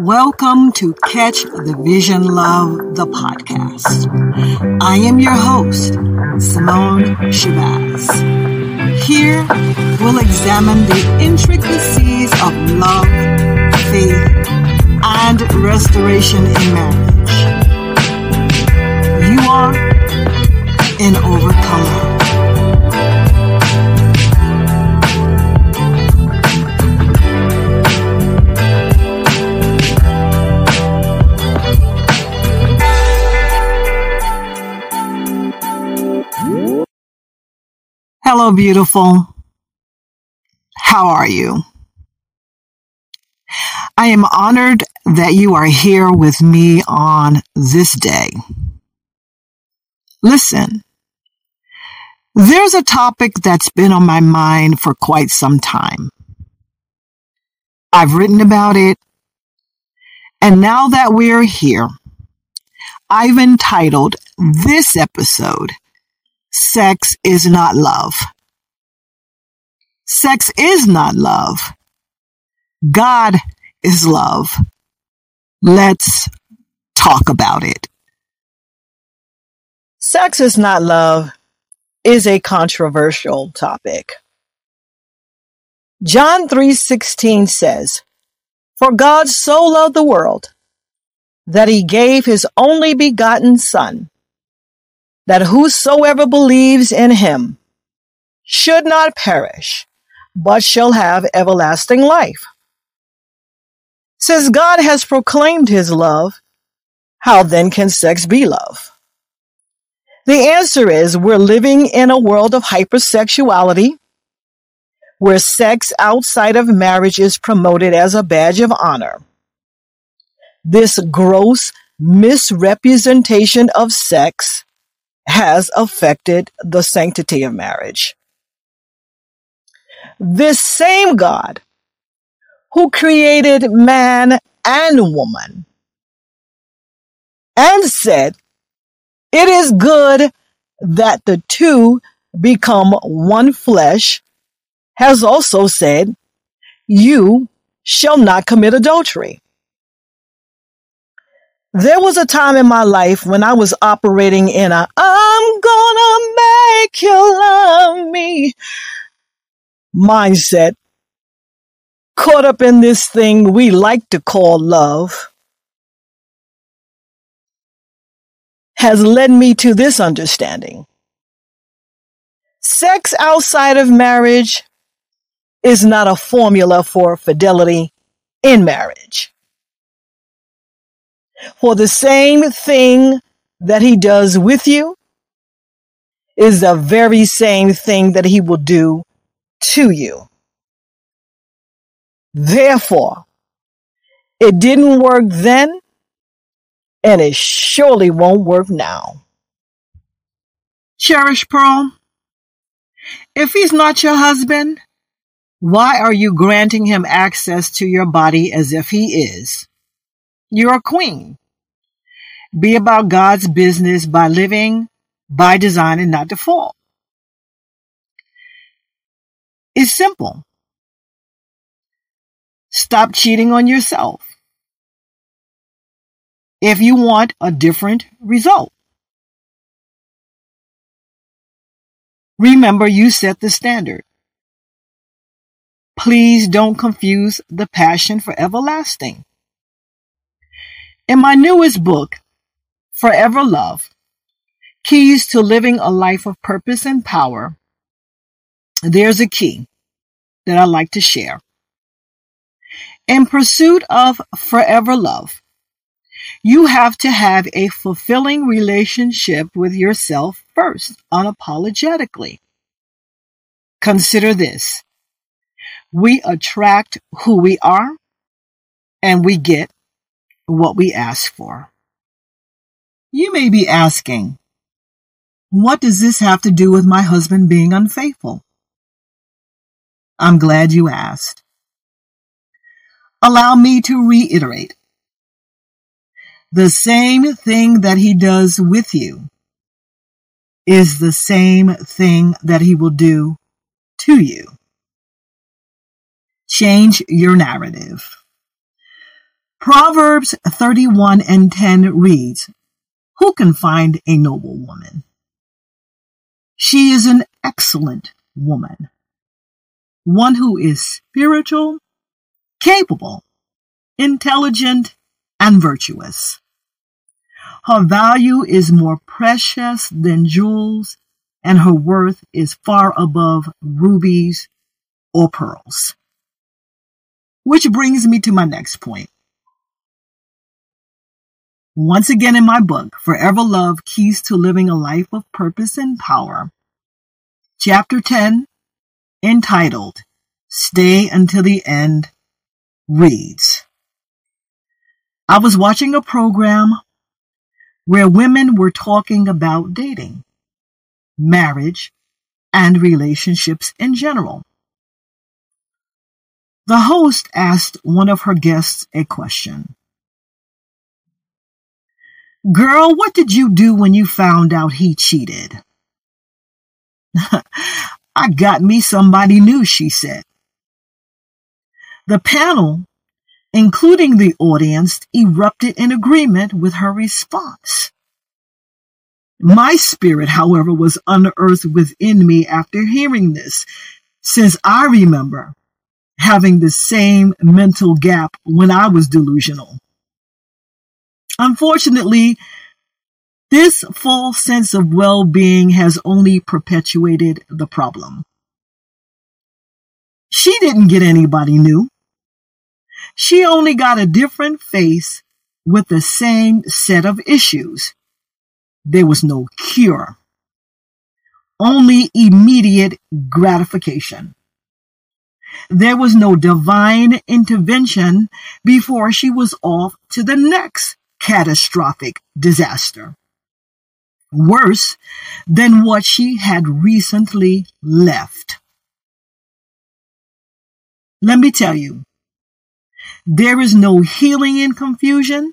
Welcome to Catch the Vision Love, the podcast. I am your host, Simone Shabazz. Here, we'll examine the intricacies of love, faith, and restoration in marriage. You are an overcomer. Hello, beautiful. How are you? I am honored that you are here with me on this day. Listen, there's a topic that's been on my mind for quite some time. I've written about it, and now that we're here, I've entitled this episode Sex is not love. Sex is not love. God is love. Let's talk about it. Sex is not love is a controversial topic. John 3:16 says, "For God so loved the world that he gave his only begotten son that whosoever believes in him should not perish, but shall have everlasting life. Since God has proclaimed his love, how then can sex be love? The answer is we're living in a world of hypersexuality, where sex outside of marriage is promoted as a badge of honor. This gross misrepresentation of sex has affected the sanctity of marriage. This same God who created man and woman and said, It is good that the two become one flesh, has also said, You shall not commit adultery. There was a time in my life when I was operating in a I'm gonna make you love me mindset, caught up in this thing we like to call love, has led me to this understanding. Sex outside of marriage is not a formula for fidelity in marriage. For the same thing that he does with you is the very same thing that he will do to you. Therefore, it didn't work then, and it surely won't work now. Cherish Pearl, if he's not your husband, why are you granting him access to your body as if he is? You're a queen. Be about God's business by living by design and not default. It's simple. Stop cheating on yourself if you want a different result. Remember, you set the standard. Please don't confuse the passion for everlasting. In my newest book, Forever Love Keys to Living a Life of Purpose and Power, there's a key that I like to share. In pursuit of forever love, you have to have a fulfilling relationship with yourself first, unapologetically. Consider this. We attract who we are and we get what we ask for. You may be asking, what does this have to do with my husband being unfaithful? I'm glad you asked. Allow me to reiterate. The same thing that he does with you is the same thing that he will do to you. Change your narrative. Proverbs 31 and 10 reads, Who can find a noble woman? She is an excellent woman, one who is spiritual, capable, intelligent, and virtuous. Her value is more precious than jewels, and her worth is far above rubies or pearls. Which brings me to my next point. Once again in my book, Forever Love Keys to Living a Life of Purpose and Power, Chapter 10, entitled Stay Until the End, reads I was watching a program where women were talking about dating, marriage, and relationships in general. The host asked one of her guests a question. Girl, what did you do when you found out he cheated? I got me somebody new, she said. The panel, including the audience, erupted in agreement with her response. My spirit, however, was unearthed within me after hearing this, since I remember having the same mental gap when I was delusional. Unfortunately, this false sense of well-being has only perpetuated the problem. She didn't get anybody new. She only got a different face with the same set of issues. There was no cure, only immediate gratification. There was no divine intervention before she was off to the next catastrophic disaster. Worse than what she had recently left. Let me tell you, there is no healing in confusion.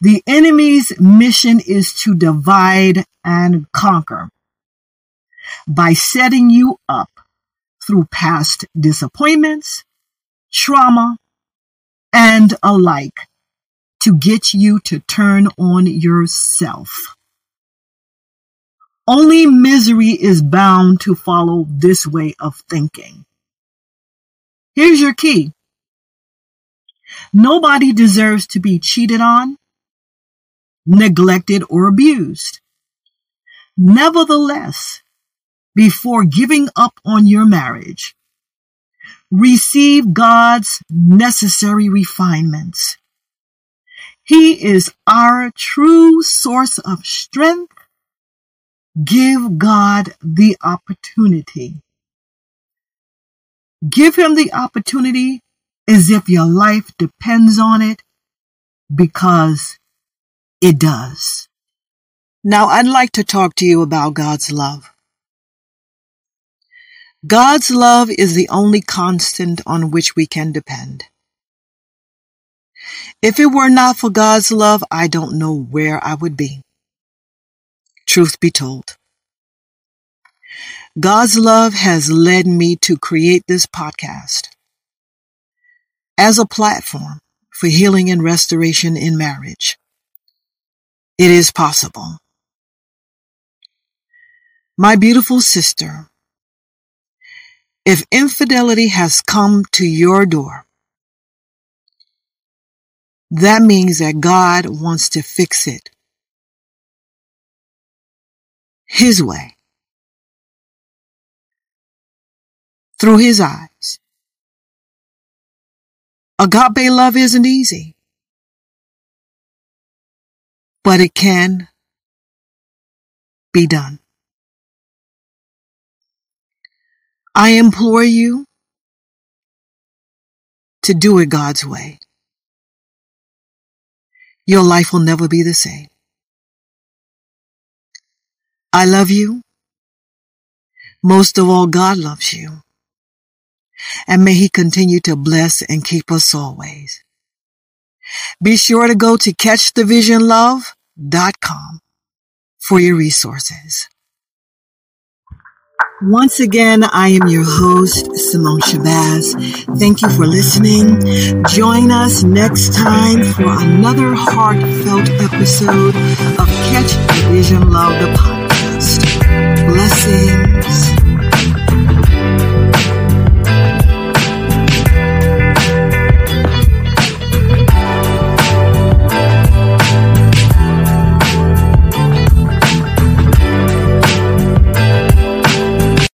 The enemy's mission is to divide and conquer by setting you up through past disappointments, trauma, and alike to get you to turn on yourself. Only misery is bound to follow this way of thinking. Here's your key. Nobody deserves to be cheated on, neglected, or abused. Nevertheless, before giving up on your marriage, receive God's necessary refinements. He is our true source of strength. Give God the opportunity. Give him the opportunity as if your life depends on it because it does. Now I'd like to talk to you about God's love. God's love is the only constant on which we can depend. If it were not for God's love, I don't know where I would be. Truth be told. God's love has led me to create this podcast as a platform for healing and restoration in marriage. It is possible. My beautiful sister, if infidelity has come to your door, that means that God wants to fix it His way, through His eyes. Agape love isn't easy, but it can be done. I implore you to do it God's way your life will never be the same. I love you. Most of all, God loves you. And may He continue to bless and keep us always. Be sure to go to catchthevisionlove.com for your resources. Once again, I am your host, Simone Shabazz. Thank you for listening. Join us next time for another heartfelt episode of Catch the Vision Love the podcast. Blessings.